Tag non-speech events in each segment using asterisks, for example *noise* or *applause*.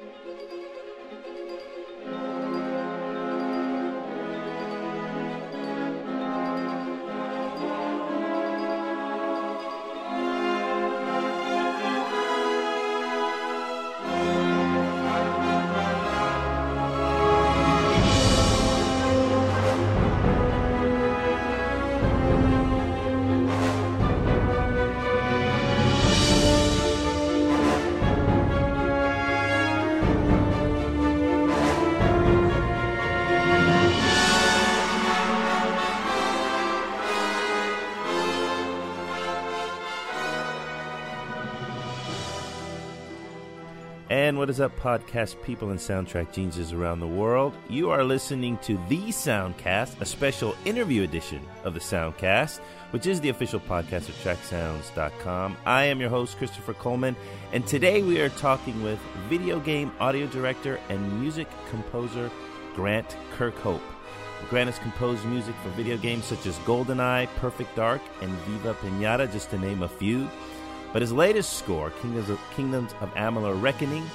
And what is up, podcast people and soundtrack geniuses around the world? You are listening to The Soundcast, a special interview edition of The Soundcast, which is the official podcast of TrackSounds.com. I am your host, Christopher Coleman, and today we are talking with video game audio director and music composer Grant Kirkhope. Grant has composed music for video games such as GoldenEye, Perfect Dark, and Viva Pinata, just to name a few. But his latest score, Kingdoms of, Kingdoms of Amalur Reckoning,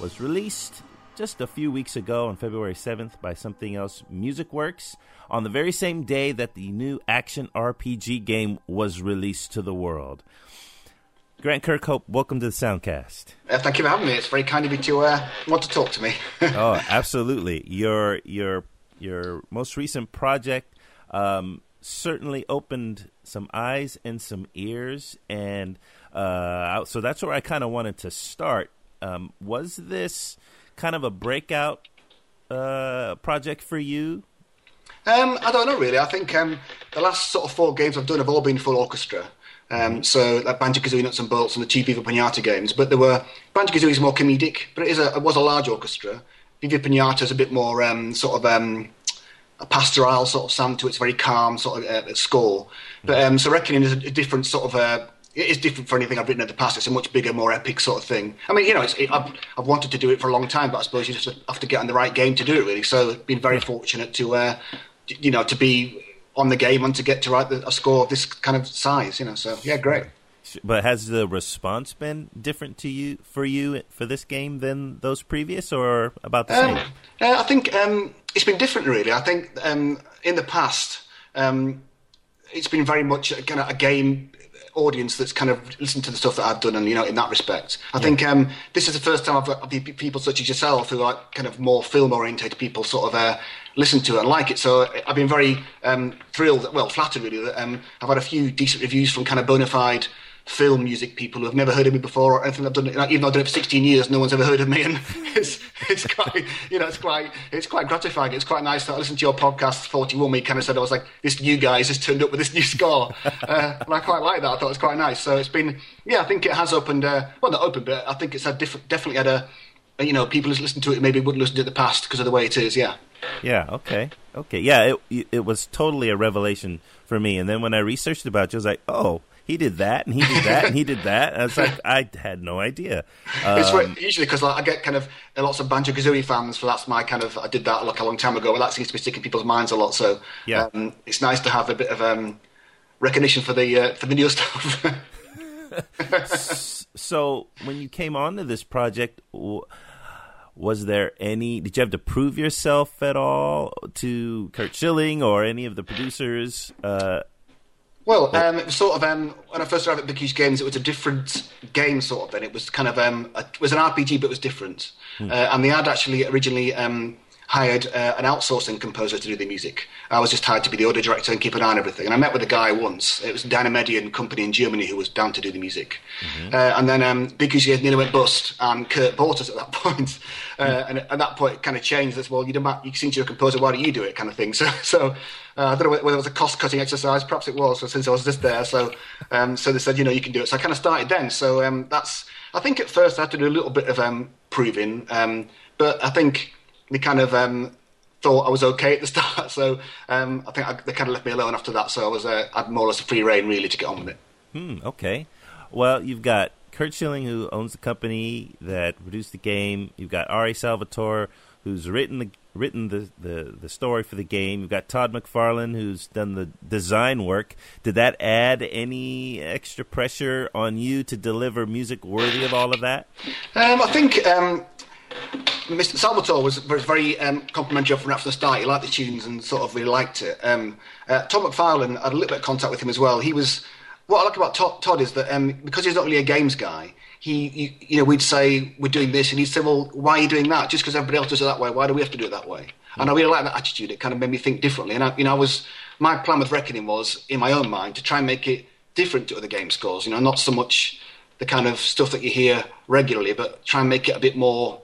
was released just a few weeks ago on February 7th by Sumthing Else Music Works on the very same day that the new action RPG game was released to the world. Grant Kirkhope, welcome to the Soundcast. Uh, thank you for having me. It's very kind of you to uh, want to talk to me. *laughs* oh, absolutely. Your your your most recent project um, certainly opened some eyes and some ears, and uh, so that's where I kind of wanted to start. Um, was this kind of a breakout uh, project for you? Um, I don't know really. I think um, the last sort of four games I've done have all been full orchestra. Um, so like Banjo Kazooie Nuts and Bolts and the two Viva Pinata games, but there were Banjo Kazooie is more comedic, but it is a, it was a large orchestra. Viva Pinata is a bit more um, sort of um, a pastoral sort of sound to it. It's very calm sort of uh, score. But um, so Reckoning is a, a different sort of uh, it is different for anything I've written in the past. It's a much bigger, more epic sort of thing. I mean, you know, it, I've, I've, wanted to do it for a long time, but I suppose you just have to get on the right game to do it, really. So, I've been very fortunate to, uh, you know, to be on the game and to get to write the, a score of this kind of size. You know, so yeah, great. But has the response been different to you for you for this game than those previous, or about the um, same? Uh, I think um, it's been different, really. I think um, in the past. Um, it's been very much kind of a game audience that's kind of listened to the stuff that I've done, and you know, in that respect, I yeah. think um, this is the first time I've got people such as yourself who are kind of more film orientated people sort of uh, listen to it and like it. So I've been very um, thrilled, well, flattered really that um, I've had a few decent reviews from kind of bona fide film music people who have never heard of me before or anything I've done. Even though I've done it for 16 years, no one's ever heard of me, *laughs* and it's it's quite you know it's quite it's quite gratifying. It's quite nice to listen to your podcast 41. Me kind of said I was like this new guy has just turned up with this new score, *laughs* uh, and I quite like that. I thought it was quite nice. So it's been yeah, I think it has opened. Uh, well, not opened, but I think it's had diff- definitely had a you know people who listen to it maybe wouldn't listen to it in the past because of the way it is. Yeah. Yeah. Okay. Okay. Yeah. It it was totally a revelation for me. And then when I researched about you, I was like, oh, he did that and he did that and he did that. And it's like I had no idea. Um, it's usually because like, I get kind of lots of Banjo Kazooie fans, for that's my kind of. I did that like a long time ago, but that seems to be sticking people's minds a lot. So yeah, um, it's nice to have a bit of um, recognition for the uh, for the new *laughs* stuff. so when you came onto this project. Was there any? Did you have to prove yourself at all to Curt Schilling or any of the producers? Uh, well, um, it was sort of um, when I first arrived at Big Huge Games, it was a different game sort of. Then it was kind of um, a, it was an RPG, but it was different. Hmm. Uh, and they had actually originally um, hired uh, an outsourcing composer to do the music. I was just hired to be the audio director and keep an eye on everything. And I met with a guy once. It was Dynamedion company in Germany who was down to do the music. Mm-hmm. Uh, and then um, Big Huge nearly went bust, and Curt bought us at that *laughs* point. Uh, mm. And at that point, it kind of changed. As well, you don't, you seem to be a composer. Why don't you do it? Kind of thing. *laughs* So, so uh, I don't know whether it was a cost cutting exercise. Perhaps it was, since I was just there. So, um, so they said, you know, you can do it. So I kind of started then. So um, that's. I think at first I had to do a little bit of um, proving, um, but I think they kind of um, thought I was okay at the *laughs* start. So um, I think I, they kind of left me alone after that. So I was uh, I had more or less a free reign really to get on with it. Hmm. Okay. Well, you've got Curt Schilling who owns the company that produced the game. You've got R.A. Salvatore who's written the written the, the, the story for the game. You've got Todd McFarlane who's done the design work. Did that add any extra pressure on you to deliver music worthy of all of that? Um, I think um, Mr. Salvatore was, was very um, complimentary from the start. He liked the tunes and sort of really liked it. Um, uh, Todd McFarlane, I had a little bit of contact with him as well. He was what I like about Todd, Todd is that um, because he's not really a games guy, he, you, know, we'd say we're doing this, and he'd say, "Well, why are you doing that? Just because everybody else does it that way, why do we have to do it that way?" And I really like that attitude. It kind of made me think differently. And I, you know, I was my plan with Reckoning was in my own mind to try and make it different to other game scores. You know, not so much the kind of stuff that you hear regularly, but try and make it a bit more.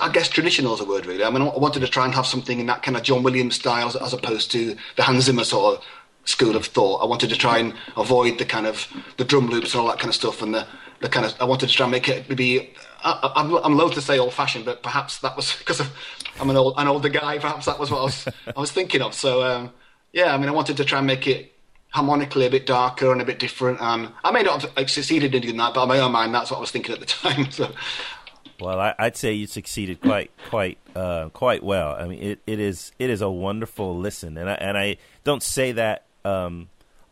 I guess traditional is a word, really. I mean, I wanted to try and have something in that kind of John Williams style, as opposed to the Hans Zimmer sort of school of thought. I wanted to try and avoid the kind of the drum loops and all that kind of stuff, and the, the kind of I wanted to try and make it maybe. I, I'm, I'm loath to say old fashioned, but perhaps that was *laughs* because I'm an old an older guy. Perhaps that was what I was I was thinking of. So um, yeah, I mean, I wanted to try and make it harmonically a bit darker and a bit different. And I may not have succeeded in doing that, but in my own mind, that's what I was thinking at the *laughs* time. So. Well, I, would say you succeeded quite, quite, uh, quite well. I mean, it, it is, it is a wonderful listen, and I, and I don't say that um,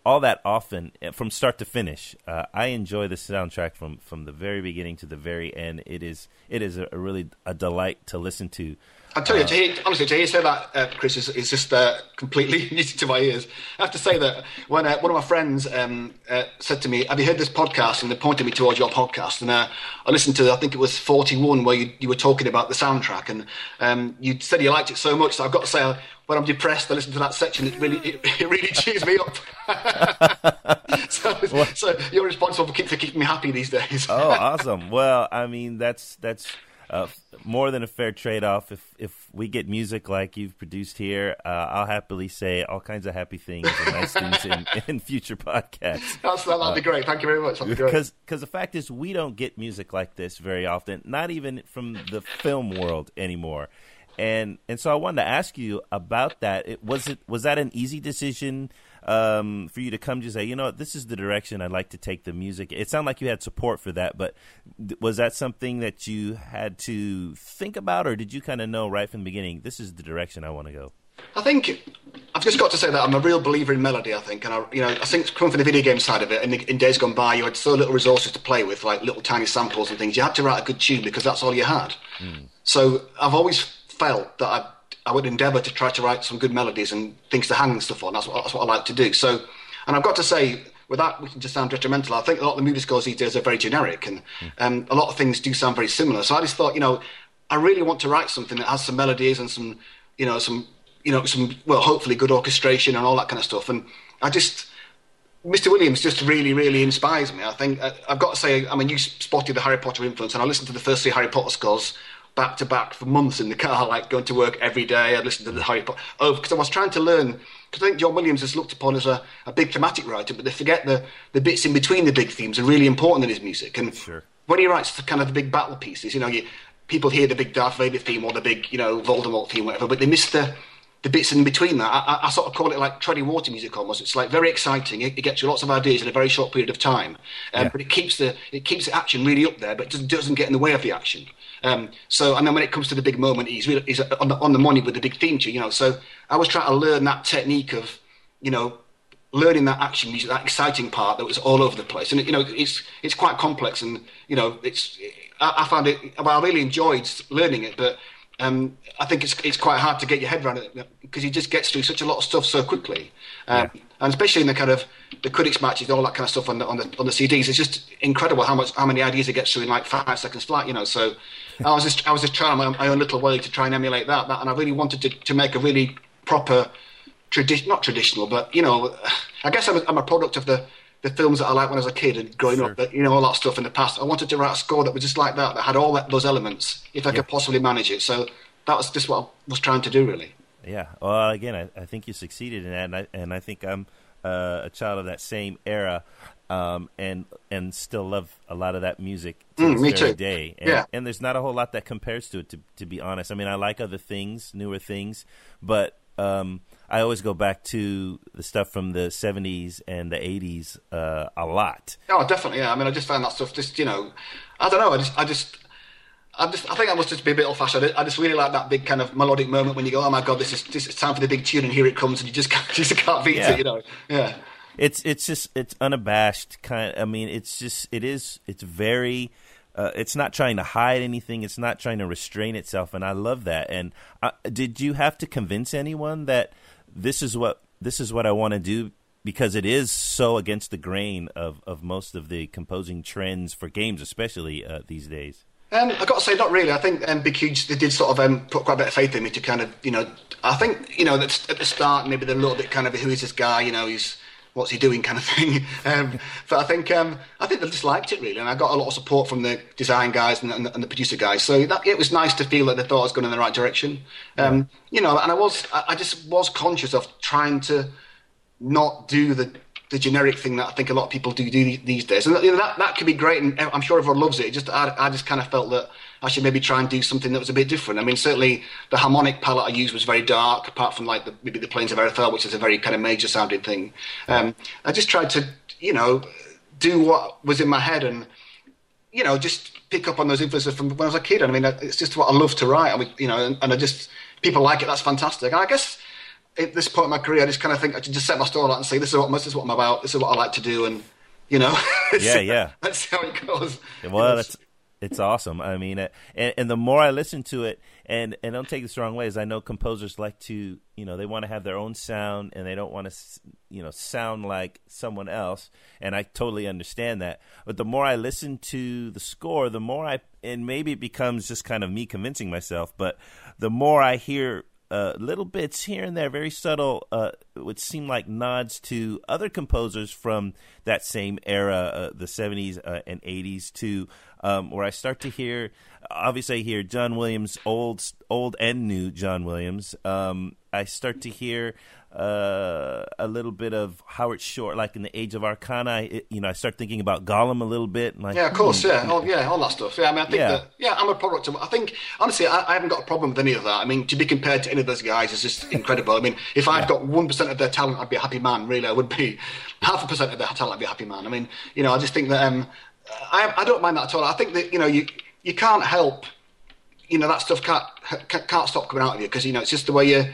all that often eh, from start to finish. Uh, I enjoy the soundtrack from, from the very beginning to the very end. It is it is a, a really a delight to listen to. I tell you, uh, to hear, honestly, to hear say that, uh, Chris, is, is just uh, completely *laughs* music to my ears. I have to say that when uh, one of my friends um, uh, said to me, "Have you heard this podcast?" and they pointed me towards your podcast, and uh, I listened to, I think it was forty-one, where you, you were talking about the soundtrack, and um, you said you liked it so much So I've got to say, when I'm depressed, I listen to that section. It really, it, *laughs* it really cheers me up. *laughs* so, so, you're responsible for, keep, for keeping me happy these days. oh, awesome! Well, I mean, that's that's uh, more than a fair trade off. If if we get music like you've produced here, uh, I'll happily say all kinds of happy things and nice things in, *laughs* in future podcasts. That's, that'd uh, be great. Thank you very much. Because because the fact is, we don't get music like this very often. Not even from the film world anymore. And and so I wanted to ask you about that. It, was it was that an easy decision? Um, for you to come to say, you know, this is the direction I'd like to take the music. It sounded like you had support for that, but was that something that you had to think about, or did you kind of know right from the beginning, this is the direction I want to go? I think I've just got to say that I'm a real believer in melody. I think, and I, you know, I think coming from the video game side of it, and in days gone by, you had so little resources to play with, like little tiny samples and things. You had to write a good tune because that's all you had. Mm. So I've always felt that I I would endeavour to try to write some good melodies and things to hang stuff on. That's what, that's what I like to do. So, and I've got to say, without wishing just sound detrimental, I think a lot of the movie scores these days are very generic, and um, a lot of things do sound very similar. So I just thought, you know, I really want to write something that has some melodies and some, you know, some, you know, some well, hopefully good orchestration and all that kind of stuff. And I just. Mr. Williams just really, really inspires me. I think uh, I've got to say, I mean, you spotted the Harry Potter influence, and I listened to the first three Harry Potter scores back to back for months in the car, *laughs* like going to work every day. I'd listen to the Harry Potter. Oh, because I was trying to learn. Because I think John Williams is looked upon as a, a big thematic writer, but they forget the, the bits in between the big themes are really important in his music. And sure. when he writes the kind of the big battle pieces, you know, you, people hear the big Darth Vader theme or the big, you know, Voldemort theme, whatever, but they miss the the bits in between that. I, I, sort of call it like treading water music almost. It's like very exciting. It, it, gets you lots of ideas in a very short period of time, um, yeah. but it keeps the it keeps the action really up there, but it doesn't, doesn't get in the way of the action. Um, so, and then when it comes to the big moment, he's, really, he's on, the, on the money with the big theme tune, you know. So I was trying to learn that technique of, you know, learning that action music, that exciting part that was all over the place. And, you know, it's, it's quite complex and, you know, it's, I, I found it, well, I really enjoyed learning it, but um, I think it's it's quite hard to get your head around it because he just gets through such a lot of stuff so quickly, um, yeah. and especially in the kind of the Quidditch matches, all that kind of stuff on the on the on the CDs. It's just incredible how much how many ideas he gets through in like five seconds flat. You know, so *laughs* I was just I was just trying my, my own little way to try and emulate that, that, and I really wanted to to make a really proper tradition, not traditional, but you know, *sighs* I guess I'm a, I'm a product of the the films that I liked when I was a kid and growing sure. up, but you know, all that stuff in the past. I wanted to write a score that was just like that, that had all that, those elements, if I yeah. could possibly manage it. So that was just what I was trying to do, really. Yeah. Well, again, I, I think you succeeded in that, and I, and I think I'm uh, a child of that same era, um, and and still love a lot of that music to mm, this very too. day. And, yeah. and there's not a whole lot that compares to it, to to be honest. I mean, I like other things, newer things, but um, I always go back to the stuff from the 70s and the 80s uh, a lot. Oh, definitely. Yeah. I mean, I just found that stuff just, you know, I don't know. I just, I just, I just, I think I must just be a bit old-fashioned. I just really like that big kind of melodic moment when you go, "Oh my god, this is this is time for the big tune," and here it comes, and you just *laughs* can't, just can't beat yeah. it, you know? Yeah. It's it's just it's unabashed kind. Of, I mean, it's just it is it's very uh, it's not trying to hide anything. It's not trying to restrain itself, and I love that. And uh, did you have to convince anyone that this is what this is what I want to do? Because it is so against the grain of, of most of the composing trends for games, especially uh, these days. Um, I got to say, not really. I think um, they did sort of um, put quite a bit of faith in me to kind of, you know, I think you know that at the start maybe they're a little bit kind of who is this guy? You know, he's what's he doing kind of *laughs* thing. Um, but I think um, I think they just liked it really, and I got a lot of support from the design guys and, and, the, and the, producer guys. So that, it was nice to feel that they thought I was going in the right direction. Um, you know, and I was I, I just was conscious of trying to not do the the generic thing that I think a lot of people do do these days, and you know, that that could be great, and I'm sure everyone loves it. it just I, I just kind of felt that I should maybe try and do something that was a bit different. I mean, certainly the harmonic palette I used was very dark, apart from like the, maybe the Plains of Erathell, which is a very kind of major sounding thing. Um, I just tried to, you know, do what was in my head and, you know, just pick up on those influences from when I was a kid. And I mean, it's just what I love to write. I mean, you know, and, and I just people like it. That's fantastic. And I guess at this point in my career, I just kind of think I should just set my stall out and say, this is what this is what I'm about. This is what I like to do, and you know, *laughs* yeah, yeah, *laughs* that's how it goes. Well, that's it's awesome. I mean, and, and the more I listen to it, and and don't take this the wrong way, is I know composers like to, you know, they want to have their own sound, and they don't want to, you know, sound like someone else, and I totally understand that. But the more I listen to the score, the more I, and maybe it becomes just kind of me convincing myself, but the more I hear uh, little bits here and there, very subtle, uh, would seem like nods to other composers from that same era, uh, the 70s uh, and 80s, too, um, where I start to hear, obviously, I hear John Williams, old, old and new John Williams. Um, I start to hear uh, a little bit of Howard Shore, like in the Age of Arcana. It, you know, I start thinking about Gollum a little bit. Like, yeah, of course, hmm. yeah, oh, yeah, all that stuff. Yeah, I mean, I think yeah. that, yeah, I'm a product of. I think honestly, I, I, haven't got a problem with any of that. I mean, to be compared to any of those guys is just incredible. I mean, if I'd got one percent of their talent, I'd be a happy man. Really, I would be half a percent of their talent, I'd be a happy man. I mean, you know, I just think that um, I, I don't mind that at all. I think that you know, you you can't help. You know that stuff can't can't stop coming out of you because you know it's just the way you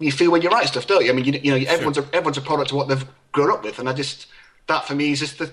you feel when you write stuff, don't you? I mean, you, you know, everyone's a, everyone's a product of what they've grown up with, and I just that for me is just the.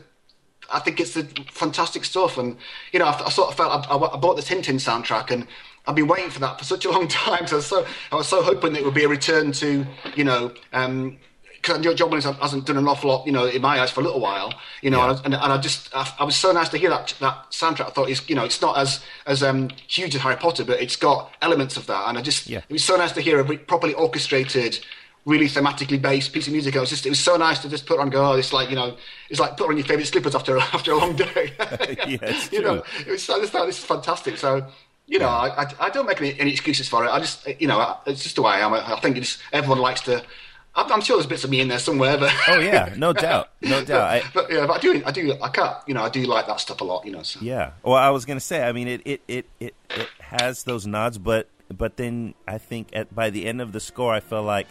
I think it's the fantastic stuff, and you know, I, I sort of felt I, I, bought the Tintin soundtrack, and I've been waiting for that for such a long *laughs* time. So, so I was so hoping that it would be a return to, you know, um, John Williams hasn't done an awful lot, you know, in my eyes for a little while, you know, yeah. and, and, I just, I, I, was so nice to hear that that soundtrack. I thought it's, you know, it's not as as um, huge as Harry Potter, but it's got elements of that, and I just, yeah. it was so nice to hear a properly orchestrated, really thematically based piece of music. It was just, it was so nice to just put on, go, oh, it's like, you know, it's like put on your favourite slippers after *laughs* after a long day. *laughs* yeah, *laughs* you know, it was, I just thought this is fantastic. So you know, I, I, I, don't make any, any, excuses for it. I just, you know, it's just the way I am. I think it's, everyone likes to I'm sure there's bits of me in there somewhere, but oh yeah, no *laughs* doubt, no doubt. I, but yeah, but I do, I do, I can't, you know, I do like that stuff a lot, you know. So. Yeah. Well, I was gonna say, I mean, it, it, it, it, it has those nods, but, but then I think at by the end of the score, I felt like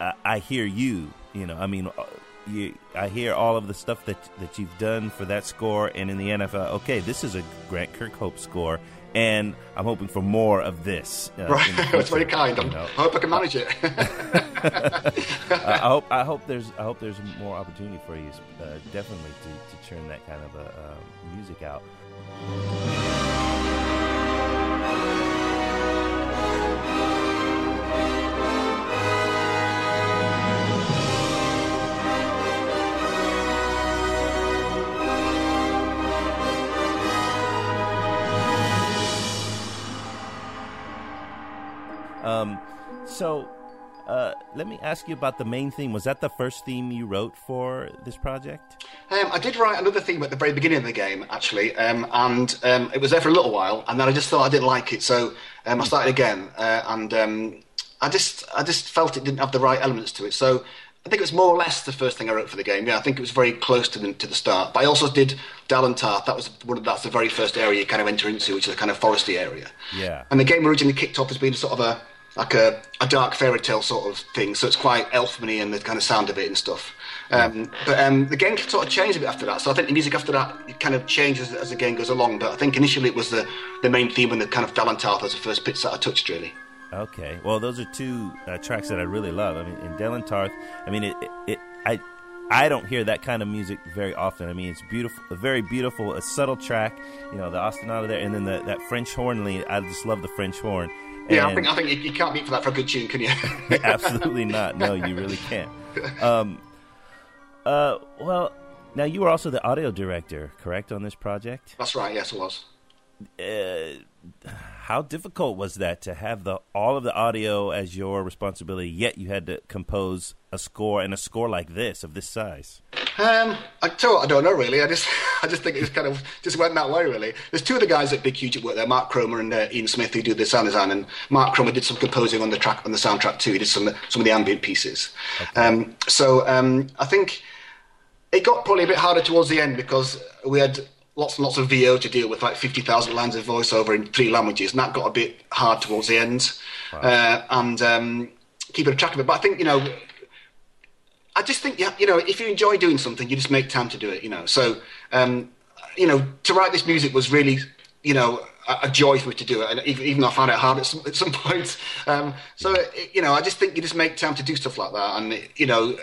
I, I hear you. You know, I mean, uh, you, I hear all of the stuff that that you've done for that score, and in the NFL, okay, this is a Grant Kirkhope score, and I'm hoping for more of this. Uh, right, *laughs* that's very kind. You know. I hope I can manage it. *laughs* I hope I hope there's I hope there's more opportunity for you, uh, definitely to, to churn that kind of a, uh, music out. So, uh, let me ask you about the main theme. Was that the first theme you wrote for this project? Um, I did write another theme at the very beginning of the game, actually, um, and um, it was there for a little while, and then I just thought I didn't like it, so um, I started again, uh, and um, I just I just felt it didn't have the right elements to it. So I think it was more or less the first thing I wrote for the game. Yeah, I think it was very close to the to the start. But I also did Dalentarth. That was one of, that's the very first area you kind of enter into, which is a kind of foresty area. Yeah. And the game originally kicked off as being sort of a like a, a dark fairy tale sort of thing. So it's quite elfmany and the kind of sound of it and stuff. Um, but um, the game sort of changed a bit after that. So I think the music after that it kind of changes as, the game goes along. But I think initially it was the, the main theme and the kind of Dalentarth as the first bits that I touched really. Okay, well those are two uh, tracks that I really love. I mean, in Dalentarth, I mean it, it, it I I don't hear that kind of music very often. I mean, it's beautiful, a very beautiful, a subtle track. You know, the ostinato there, and then the, that French horn lead. I just love the French horn. Yeah, I think I think you, you can't beat for that for a good tune, can you? *laughs* *laughs* absolutely not. No, you really can't. Um, uh, well, now you were also the audio director, correct, on this project? That's right. Yes, it was. Uh, how difficult was that to have the all of the audio as your responsibility, yet you had to compose a score and a score like this of this size? Um, I tell you what, I don't know really. I just, *laughs* I just think it was kind of just went that way really. There's two of the guys at Big Huge at work there, Mark Cromer and uh, Ian Smith, who do the sound design. And Mark Cromer did some composing on the track on the soundtrack too. He did some some of the ambient pieces. Okay. Um, so um, I think it got probably a bit harder towards the end because we had lots and lots of VO to deal with, like 50,000 lines of voiceover in three languages, and that got a bit hard towards the end. Wow. Uh, and um, keeping track of it. But I think, you know, I just think, yeah, you know, if you enjoy doing something, you just make time to do it, you know. So, um, you know, to write this music was really, you know, a, a joy for me to do it, and even, even though I found it hard at some, at some *laughs* points. Um, so, you know, I just think you just make time to do stuff like that, and you know,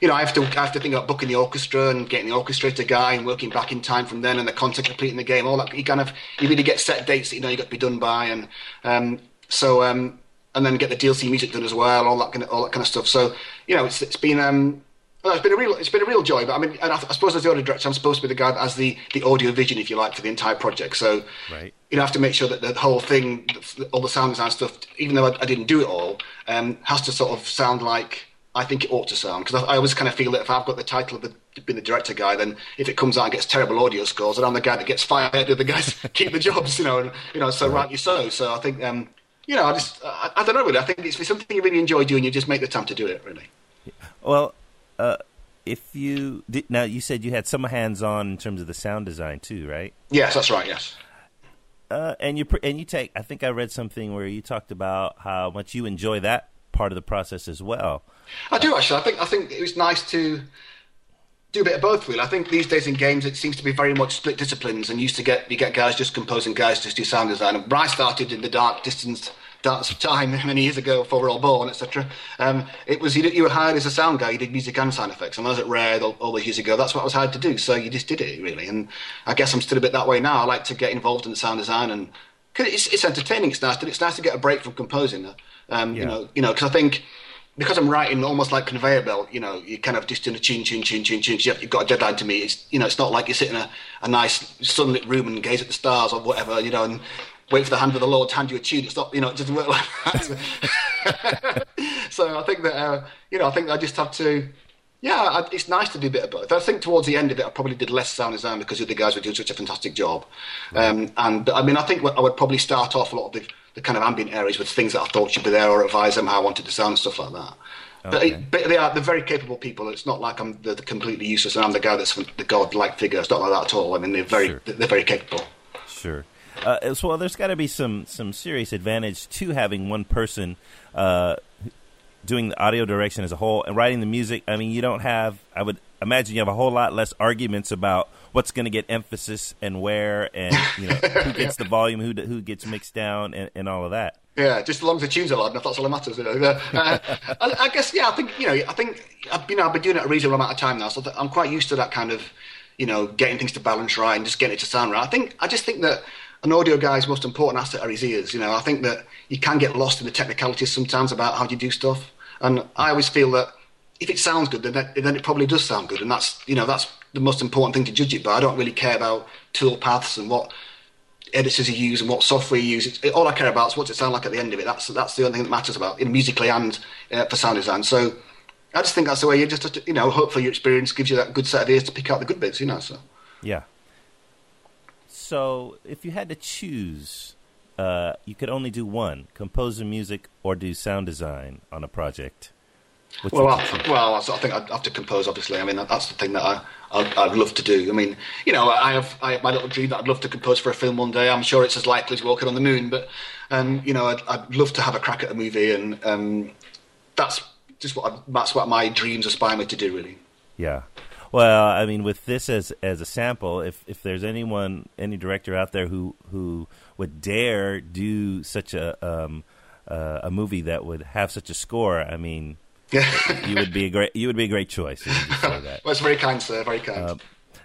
you know, I have to I have to think about booking the orchestra and getting the orchestrator guy and working back in time from then and the content completing the game. All that you kind of you really get set dates that you know you got to be done by, and um, so um, and then get the DLC music done as well, all that kind of all that kind of stuff. So you know, it's it's been. Um, well, it's been a real, it's been a real joy. But I mean, and I, I suppose as the audio director, I'm supposed to be the guy that has the, the audio vision, if you like, for the entire project. So right. you know, I have to make sure that the whole thing, all the sound design stuff, even though I, I didn't do it all, um, has to sort of sound like I think it ought to sound because I, I, always kind of feel that if I've got the title of the, being the director guy, then if it comes out and gets terrible audio scores, then I'm the guy that gets fired. The other guys *laughs* keep the jobs, you know, and you know, so right. rightly so. So I think, um, you know, I just I, I, don't know really. I think it's something you really enjoy doing. You just make the time to do it, really. Well, uh, if you did, now you said you had some hands on in terms of the sound design too, right? Yes, that's right. Yes. Uh, and you and you take. I think I read something where you talked about how much you enjoy that part of the process as well. I do actually. I think I think it was nice to do a bit of both. Really, I think these days in games it seems to be very much split disciplines, and used to get you get guys just composing, guys just do sound design. And I started in the dark distance darts of time *laughs* many years ago before we were all born, etc. Um, it was you, you, were hired as a sound guy. You did music and sound effects, and I was at Rare all, all those years ago. That's what I was hired to do. So you just did it really, and I guess I'm still a bit that way now. I like to get involved in the sound design and. Cause it's, it's entertaining. It's nice. It's nice to get a break from composing. Um, yeah. You know, you know, because I think because I'm writing almost like conveyor belt, you know, you're kind of just in a chin, chin, chin, chin, chin. You've got a deadline to meet. It's, you know, it's not like you sit in a, a nice sunlit room and gaze at the stars or whatever, you know, and wait for the hand of the Lord to hand you a tune. It's not, you know, it doesn't work like that. *laughs* so I think that, uh, you know, I think I just have to, yeah, I, it's nice to do a bit of both. I think towards the end of it, I probably did less sound design because the other guys were doing such a fantastic job. Um, and I mean, I think I would probably start off a lot of the, the kind of ambient areas with things that I thought should be there or advise them how I wanted to sound and stuff like that. Okay. But, but, they are they're very capable people. It's not like I'm the, the completely useless and I'm the guy that's the god-like figure. It's not like that at all. I mean, they're very sure. they're very capable. Sure. Uh, so well, there's got to be some some serious advantage to having one person uh, doing the audio direction as a whole and writing the music. I mean, you don't have. I would imagine you have a whole lot less arguments about what's going to get emphasis and where, and you know *laughs* who gets the volume, who who gets mixed down, and, and all of that. Yeah, just as long as the tunes are loud enough, that's all that matters. You know? uh, *laughs* I, I, guess, yeah, I think you know, I think you know, I've been doing it a reasonable amount of time now, so I'm quite used to that kind of, you know, getting things to balance right and just getting it to sound right. I think I just think that an audio guy's most important asset are his ears. You know, I think that you can get lost in the technicalities sometimes about how you do stuff, and I always feel that if it sounds good, then that, then it probably does sound good, and that's you know that's the most important thing to judge it by. I don't really care about tool paths and what editors you use and what software you use. It, all I care about is what it sound like at the end of it. That's that's the only thing that matters about in musically and uh, for sound design. So I just think that's the way you just you know hopefully your experience gives you that good set of ears to pick out the good bits. You know, so yeah. So if you had to choose, uh, you could only do one: compose the music or do sound design on a project. well, I, well, I think I'd have to compose. Obviously, I mean that's the thing that I I'd, I'd, love to do. I mean, you know, I have I have my little dream that I'd love to compose for a film one day. I'm sure it's as likely as walking on the moon, but um, you know, I'd, I'd love to have a crack at a movie, and um, that's just what I, that's what my dreams aspire me to do, really. Yeah. Well, I mean, with this as as a sample, if if there's anyone, any director out there who who would dare do such a um, uh, a movie that would have such a score, I mean, *laughs* you would be a great you would be a great choice. If you say that. *laughs* well, it's very kind, sir. Very kind. Uh,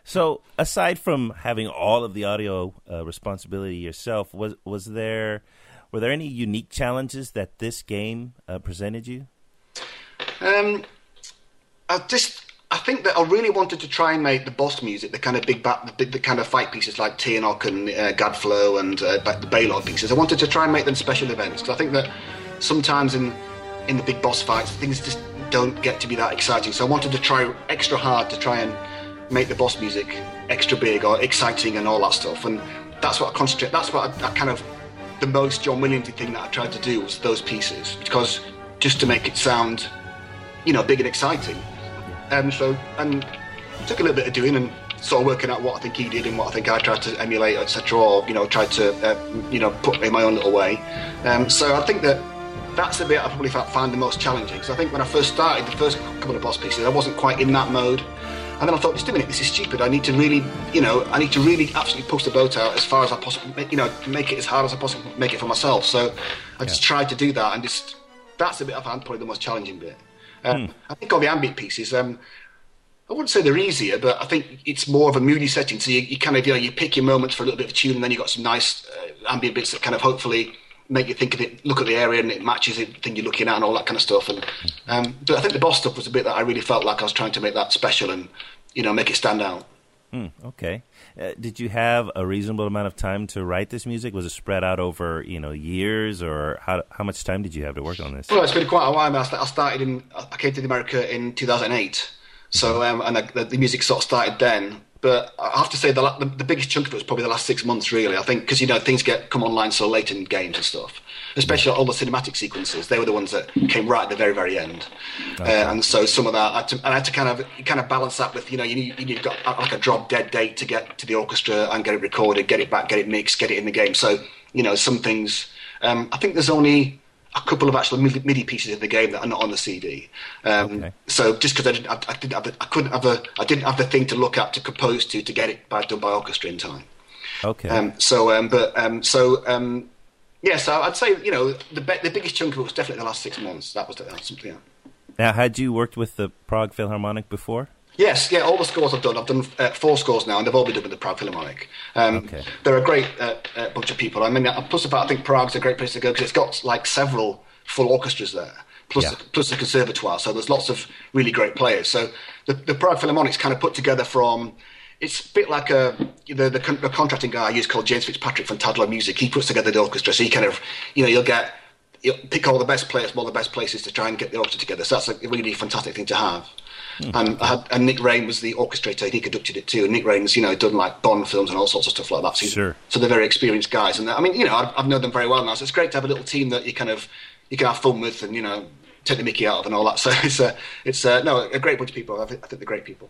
so, aside from having all of the audio uh, responsibility yourself, was was there were there any unique challenges that this game uh, presented you? Um, I just I think that I really wanted to try and make the boss music, the kind of big, the, big the kind of fight pieces like Tirnoch and uh, Gadflow and uh, the Balor pieces. I wanted to try and make them special events because I think that sometimes in in the big boss fights things just don't get to be that exciting. So I wanted to try extra hard to try and make the boss music extra big or exciting and all that stuff. And that's what I concentrate. That's what I, I kind of the most John Williamsy thing that I tried to do was those pieces because just to make it sound, you know, big and exciting. And so, and it took a little bit of doing and sort of working out what I think he did and what I think I tried to emulate, etc., or you know, tried to, uh, you know, put in my own little way. Um, so I think that that's the bit I probably found the most challenging because I think when I first started the first couple of boss pieces, I wasn't quite in that mode. And then I thought, just a minute, this is stupid. I need to really, you know, I need to really absolutely push the boat out as far as I possibly, you know, make it as hard as I possibly make it for myself. So I just yeah. tried to do that, and just that's the bit I found probably the most challenging bit. Um, hmm. I think all the ambient pieces, um, I wouldn't say they're easier, but I think it's more of a moody setting. So you, you, kind of, you know, you pick your moments for a little bit of tune, and then you've got some nice uh, ambient bits that kind of hopefully make you think of it, look at the area, and it matches the thing you're looking at, and all that kind of stuff. And um, but I think the boss stuff was a bit that I really felt like I was trying to make that special and you know make it stand out. Mm, okay. Uh, did you have a reasonable amount of time to write this music? Was it spread out over you know years, or how how much time did you have to work on this? Well, it's been quite a while. I mean, I started in I came to America in 2008, so um, and the music sort of started then but I have to say the, the, the, biggest chunk of it was probably the last six months, really. I think because you know things get come online so late in games and stuff, especially all the cinematic sequences. They were the ones that came right at the very very end, okay. uh, and so some of that I had, to, I had to kind of kind of balance that with you know you need you need got like a drop dead date to get to the orchestra and get it recorded, get it back, get it mixed, get it in the game. So you know some things. Um, I think there's only a couple of actual MIDI pieces of the game that are not on the CD. Um, okay. So just because I didn't, I, I, didn't have the, I couldn't have a, I didn't have the thing to look at to compose to to get it by, done by orchestra in time. Okay. Um, so, um, but um, so um, yeah, so I'd say you know the the biggest chunk of it was definitely the last six months. That was, that was something. Yeah. Now, had you worked with the Prague Philharmonic before? Yes, yeah, all the scores I've done. I've done uh, four scores now, and they've all been done with the Prague Philharmonic. Um, okay. They're a great uh, uh, bunch of people. I mean, plus, about I think Prague's a great place to go because it's got like several full orchestras there, plus yeah. plus the conservatoire. So there's lots of really great players. So the, the Prague Philharmonic's kind of put together from. It's a bit like a the, the, the contracting guy I use called James Fitzpatrick from Tadlow Music. He puts together the orchestra, so he kind of you know you'll get you'll pick all the best players from all the best places to try and get the orchestra together. So that's a really fantastic thing to have. Mm-hmm. And, had, and Nic Raine was the orchestrator; and he conducted it too. And Nic Raine's, you know, done like Bond films and all sorts of stuff like that. So, sure. so they're very experienced guys, and I mean, you know, I've, I've known them very well now. So it's great to have a little team that you kind of you can have fun with and you know take the Mickey out of and all that. *laughs* So it's a it's a, no a great bunch of people. I think, I think they're great people.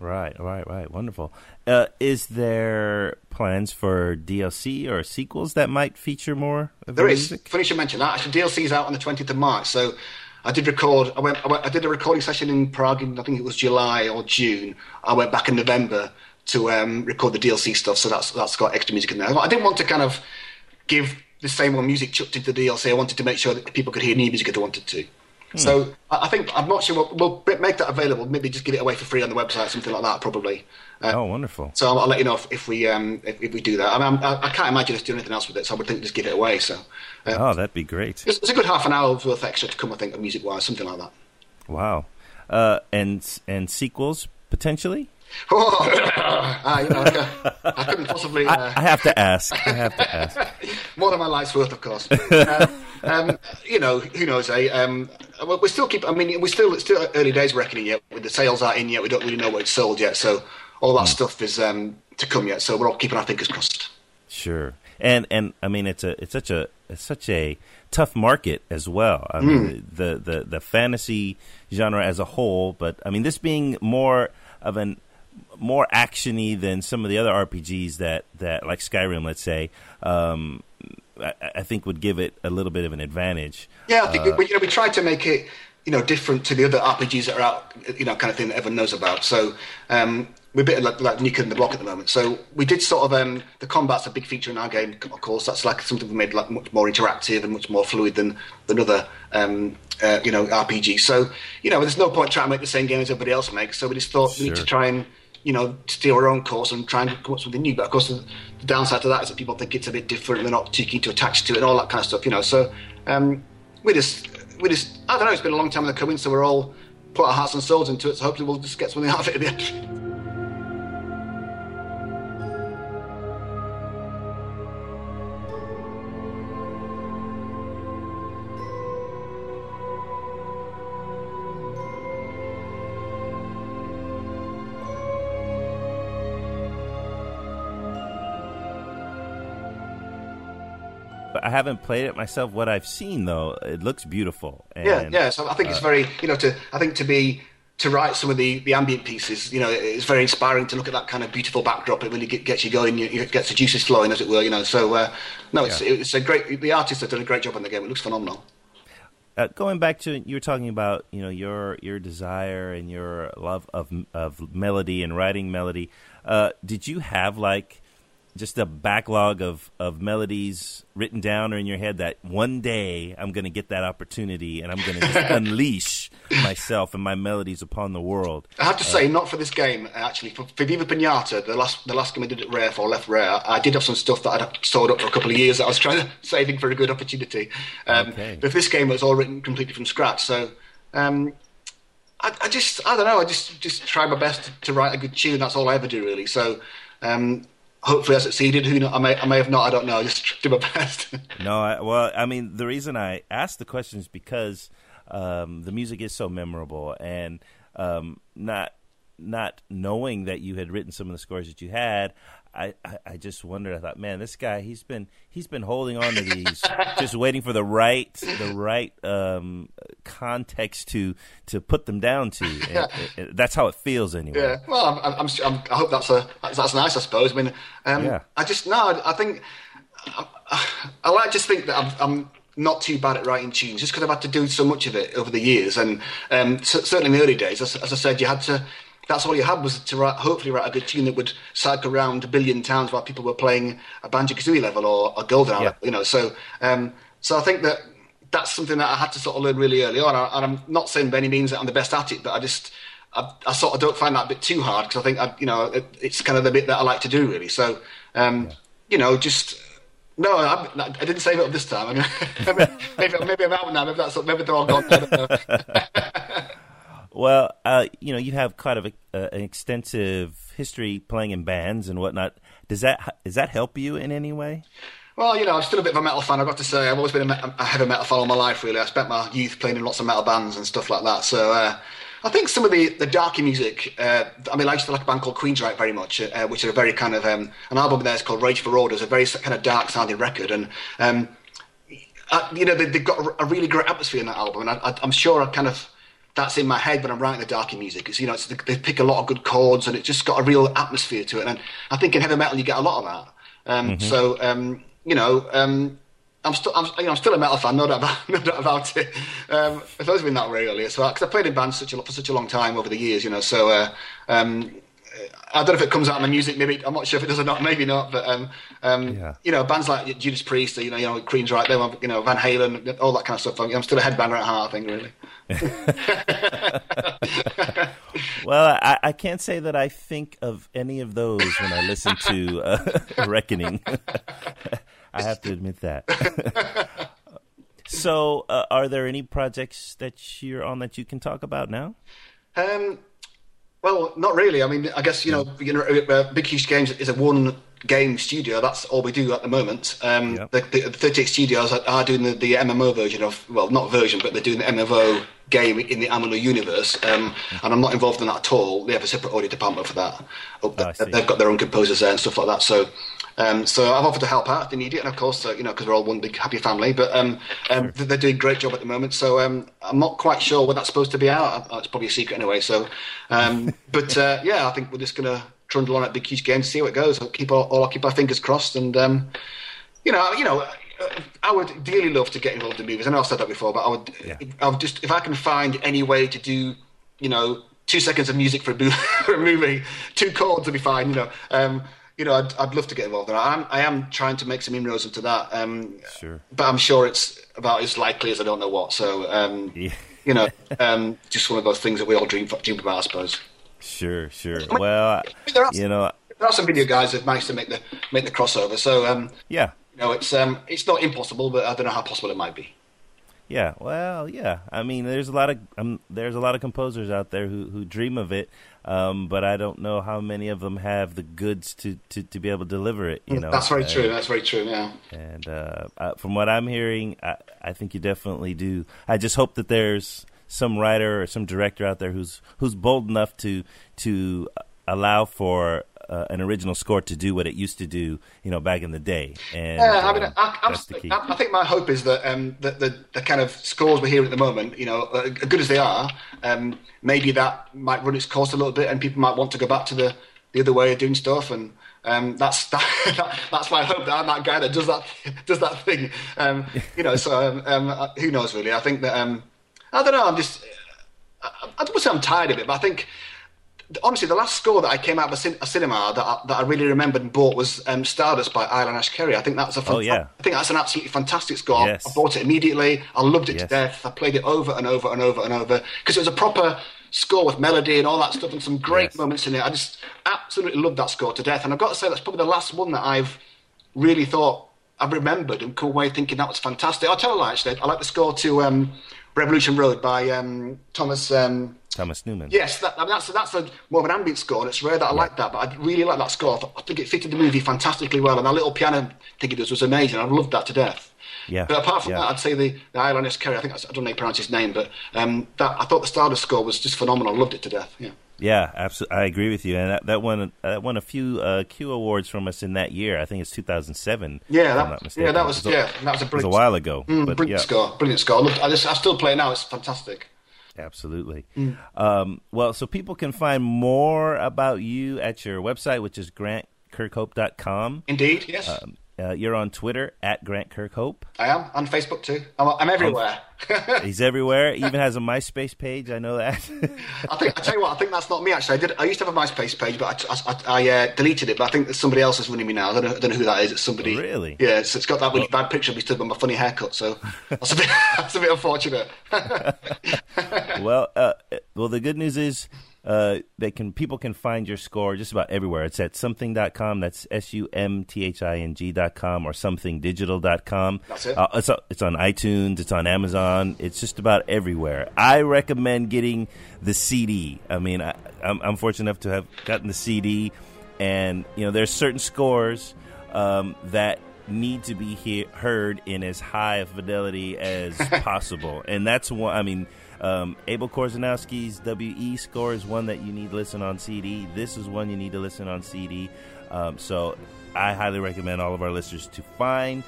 Right, right, right. Wonderful. Uh, is there plans for DLC or sequels that might feature more? there is. Music? Funny you mention that. Actually, DLC is out on the twentieth of March. So I did record. I went, I went. I did a recording session in Prague. In, I think it was July or June. I went back in November to um, record the DLC stuff. So that's that's got extra music in there. I didn't want to kind of give the same old music chucked into the DLC. I wanted to make sure that people could hear new music if they wanted to. Hmm. So I think I'm not sure we'll, we'll, make that available. Maybe just give it away for free on the website, something like that, probably. Uh, oh, wonderful! So I'll, I'll, let you know if, if we um, if, if, we do that. I, mean, I, I can't imagine us doing anything else with it, so I would think just give it away. So uh, oh, that'd be great. It's, it's, a good half an hour worth extra to come, I think, music wise, something like that. Wow, uh, and and sequels potentially. *laughs* Oh, uh, you know, I, couldn't possibly. Uh, I, I, have to ask. I have to ask. *laughs* More than my life's worth, of course. Uh, um, you know, who knows? Eh? Um, we're still keep. I mean, we're still it's still early days reckoning yet. With the sales aren't in yet, we don't really know what it's sold yet. So all that mm. stuff is um, to come yet. So we're all keeping our fingers crossed. Sure, and and I mean, it's a it's such a it's such a tough market as well. I mean, mm. the, the the fantasy genre as a whole, but I mean, this being more of an more actiony than some of the other RPGs that, that like Skyrim, let's say, um, I, I, think would give it a little bit of an advantage. Yeah, I think uh, we, you know, we tried to make it you know different to the other RPGs that are out, you know, kind of thing that everyone knows about. So um, we're a bit like, like New in the Block at the moment. So we did sort of um, the combat's a big feature in our game. Of course, that's like something we made like much more interactive and much more fluid than than other um, uh, you know RPGs. So you know, there's no point trying to make the same game as everybody else makes. So we just thought we need to try and you know steer our own course and try and come up with something new. But of course, the, the downside to that is that people think it's a bit different. and They're not too keen to attach to it and all that kind of stuff. You know, so um, we just we just I don't know. It's been a long time in the coming, so we're all put our hearts and souls into it. So hopefully, we'll just get something *laughs* out of it at the end. I haven't played it myself. What I've seen though, it looks beautiful. And, yeah, yeah. So I think uh, it's very, you know, to I think to be to write some of the, the ambient pieces, you know, it's very inspiring to look at that kind of beautiful backdrop. It really gets you going. It gets the juices flowing, as it were. You know, so uh, no, it's yeah. it's a great. The artists have done a great job on the game. It looks phenomenal. Uh, going back to you were talking about you know your your desire and your love of of melody and writing melody. Uh, did you have like just a backlog of, of melodies written down or in your head that one day I'm going to get that opportunity and I'm going *laughs* to unleash myself and my melodies upon the world. I have to uh, say, not for this game actually. For, for Viva Pinata, the last the last game I did at Rare for Left Rare, I did have some stuff that I'd stored up for a couple of years that I was trying to *laughs* saving for a good opportunity. Um, okay. But this game was all written completely from scratch, so. Um, I, I, just, I don't know. I just, just try my best to, to, write a good tune. That's all I ever do, really. So, um, hopefully I succeeded. Who know, I may I may have not. I don't know. I *laughs* just do my best. no, I, well, I mean, the reason I asked the question is because um, the music is so memorable, and um, not not knowing that you had written some of the scores that you had, I, I, I, just wondered. I thought, man, this guy he's been he's been holding on to these, *laughs* just waiting for the right the right um, context to to put them down to. Yeah. It, it, that's how it feels anyway. Yeah. Well, I'm, I'm, I'm, i hope that's a that's, that's, nice. I suppose. I mean, um, yeah. I just no. I think I, I, like just think that I'm, I'm not too bad at writing tunes, just because I've had to do so much of it over the years, and um, certainly in the early days, as, as I said, you had to that's all you had was to write, hopefully write a good tune that would cycle around a billion times while people were playing a Banjo Kazooie level or a Golden yeah. you know. So, um, so I think that that's something that I had to sort of learn really early on. And I'm not saying by any means that I'm the best at it, but I just I, I sort of don't find that a bit too hard because I think I, you know it, it's kind of the bit that I like to do really. So, um, yeah. you know, just. No, I, I, didn't save it up this time. *laughs* I mean, maybe, maybe I'm out now. Maybe that's maybe they're all gone. *laughs* Well, uh, you know, you have kind of a, uh, an extensive history playing in bands and whatnot. Does that does that help you in any way? Well, you know, I'm still a bit of a metal fan. I've got to say, I've always been a, a heavy metal fan all my life. Really, I spent my youth playing in lots of metal bands and stuff like that. So, uh, I think some of the the darker music. Uh, I mean, I used to like a band called Queensryche very much, uh, which is a very kind of um, an album there is called Rage for Orders, a very kind of dark sounding record, and um, I, you know they, have got a really great atmosphere in that album, and I, am sure I kind of that's in my head when I'm writing the darker music. It's you know, it's, they pick a lot of good chords and it's just got a real atmosphere to it. And I think in heavy metal you get a lot of that. Um, mm-hmm. So um, you know, um, I'm still I'm, you know, I'm still a metal fan, no doubt about, *laughs* no doubt about it. Um, I've always been that way earlier. So because I played in bands such a, for such a long time over the years, you know, so. Uh, um, I don't know if it comes out in my music. Maybe I'm not sure if it does or not. Maybe not. But um, um, yeah. you know, bands like Judas Priest, you know, you know, Queensryche there. You know, Van Halen, all that kind of stuff. I'm, still a headbanger at heart. I think really. *laughs* well, I, I, can't say that I think of any of those when I listen to uh, *laughs* Reckoning. *laughs* I have to admit that. so, uh, are there any projects that you're on that you can talk about now? Um, well, not really. I mean, I guess you know, you know uh, Big Huge Games is a one game studio. That's all we do at the moment. Um, yep. the, the, the 38 studios are, are doing the, the, MMO version of, well, not version, but they're doing the MMO game in the Amalur universe. Um, and I'm not involved in that at all. They have a separate audio department for that. Oh, they've got their own composers there and stuff like that. So um, so I've offered to help out if they need it, and of course, uh, you know, because we're all one big happy family. But um, um, sure. they're doing a great job at the moment. So um, I'm not quite sure when that's supposed to be out. Uh, it's probably a secret anyway. So, um, *laughs* but uh, yeah, I think we're just going to trundle on at Big Huge Games, see how it goes. I'll keep all, I'll keep our fingers crossed, and um, you know, you know. I would dearly love to get involved in movies. I know I've said that before, but I would, yeah. I would just if I can find any way to do, you know, two seconds of music for a, *laughs* for a movie, two chords would be fine. You know, um, you know, I'd, I'd love to get involved in that. I'm, I am trying to make some inroads into that. Um, Sure. But I'm sure it's about as likely as I don't know what. So, um, Yeah. you know, *laughs* um, just one of those things that we all dream, dream about, I suppose. Sure, sure. Well, there are- you know, There are some video guys that managed to make the make the crossover. So, um, yeah, you know, it's um, it's not impossible, but I don't know how possible it might be. Yeah. Well, yeah. I mean, there's a lot of um, there's a lot of composers out there who who dream of it, um, but I don't know how many of them have the goods to to, to be able to deliver it. You know, That's very Uh, true. That's very true. Yeah. And uh, uh, from what I'm hearing, I, I think you definitely do. I just hope that there's some writer or some director out there who's who's bold enough to to allow for uh, an original score to do what it used to do, you know, back in the day. And Yeah, I mean, uh, I, I'm, that's the key. I, I think my hope is that um, that the, the kind of scores we're hearing at the moment, you know, uh, good as they are, um, maybe that might run its course a little bit, and people might want to go back to the, the other way of doing stuff, and um, that's *laughs* that, that's my hope that I'm that guy that does that *laughs* does that thing, um, you know. So um, um, uh, who knows, really? I think that um, I don't know. I'm just I, I don't say I'm tired of it, but I think honestly, the last score that I came out of a, cin- a cinema that I, that I really remembered and bought was um, Stardust by Ilan Eshkeri. I think that's a Oh, yeah. I think that's an absolutely fantastic score. Yes. I bought it immediately. I loved it Yes. to death. I played it over and over and over and over because it was a proper score with melody and all that stuff and some great Yes. moments in it. I just absolutely loved that score to death. And I've got to say that's probably the last one that I've really thought I've remembered and come away thinking that was fantastic. I'll tell you actually, I like the score to um, Revolution Road by um, Thomas. Um, Thomas Newman. Yes, that, I mean, that's that's a more of an ambient score, and it's rare that I like that. But I really like that score. I, I think it fitted the movie fantastically well, and that little piano thing it does was amazing. I loved that to death. Yeah, But apart from yeah. that, I'd say the the Ilan Eshkeri. I think I don't know how you pronounce his name, but um, that I thought the Stardust score was just phenomenal. I loved it to death. Yeah. Yeah, absolutely. I agree with you, and that, that won that won a few uh, Q awards from us in that year. I think it's 2007. Yeah, that, yeah, that It was a- yeah, that was a was a while ago, Mm, but brilliant yeah, score, brilliant score. I, loved, I, just, I still play it now. It's fantastic. absolutely. Mm. Um, well, so people can find more about you at your website, which is grantkirkhope.com. Indeed, yes, Um, uh, you're on Twitter at Grant Kirkhope. I am on Facebook too. I'm, I'm everywhere. He's everywhere. Even has a MySpace page. I know that. *laughs* I think I tell you what. I think that's not me. Actually, I did. I used to have a MySpace page, but I, I, I uh, deleted it. But I think that somebody else is running me now. I don't know, I don't know who that is. It's somebody. Really? Yeah. It's, it's got that really bad picture of me stood with my funny haircut. So *laughs* that's a bit. *laughs* that's a bit unfortunate. well, uh, well, the good news is uh, they can people can find your score just about everywhere. It's at sumthing.com. That's s u m t h i n g dot com or sumthingdigital.com. That's it. Uh, it's uh, it's on iTunes. It's on Amazon. It's just about everywhere. I recommend getting the CD. I mean, I, I'm, I'm fortunate enough to have gotten the CD, and you know, there's certain scores um, that need to be he- heard in as high a fidelity as *laughs* possible, and that's one. I mean. Um, Abel Korzeniowski's WE score is one that you need to listen on CD. This is one you need to listen on CD. Um, so I highly recommend all of our listeners to find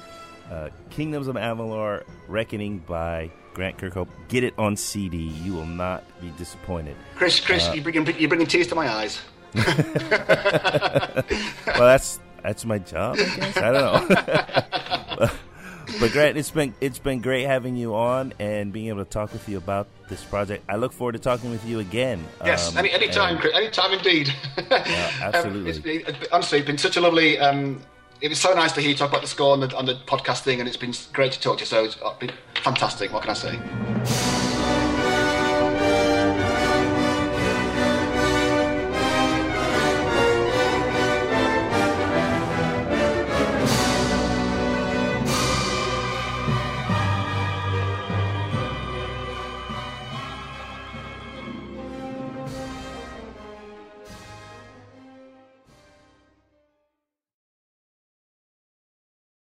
uh, Kingdoms of Amalur Reckoning by Grant Kirkhope. Get it on CD. You will not be disappointed. Chris, Chris, you're bringing you're bringing tears to my eyes. *laughs* *laughs* well, that's that's my job, I. I don't know. *laughs* but Grant, it's been it's been great having you on and being able to talk with you about this project. I look forward to talking with you again. Yes, Um, any any time, and- Chris, any time indeed. Yeah, *laughs* Um, absolutely. it's it's been- honestly, it's been such a lovely. Um, it was so nice to hear you talk about the score on the, on the podcast thing, and it's been great to talk to you. So it's been fantastic. What can I say?